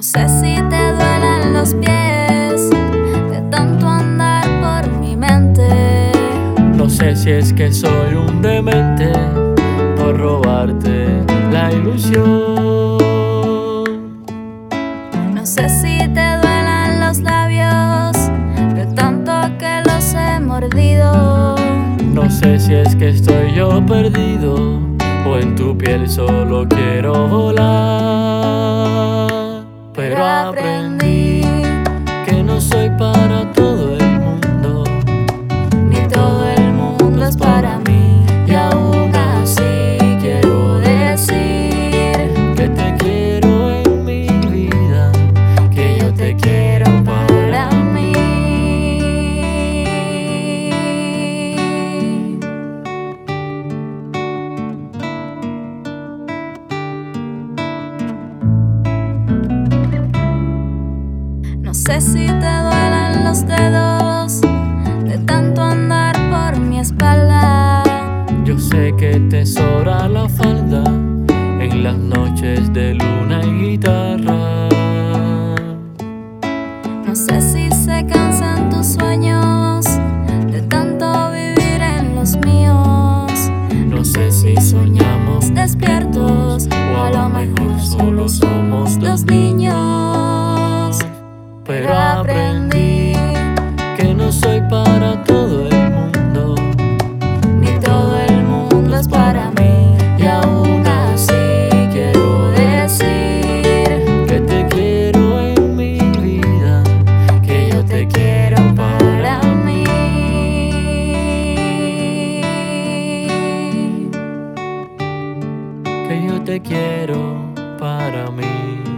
sé si te duelen los pies de tanto andar por mi mente. No sé si es que soy un demente por robarte la ilusión. No sé si te duelen los labios de tanto que los he mordido. No sé si es que estoy yo perdido o en tu piel solo quiero volar. No sé si te duelen los dedos de tanto andar por mi espalda. Yo sé que te sobra la falda en las noches de luna y guitarra. No sé si se cansan tus sueños de tanto vivir en los míos. No sé si soñamos despiertos o a lo mejor solo somos dos niños. yo te quiero para mí.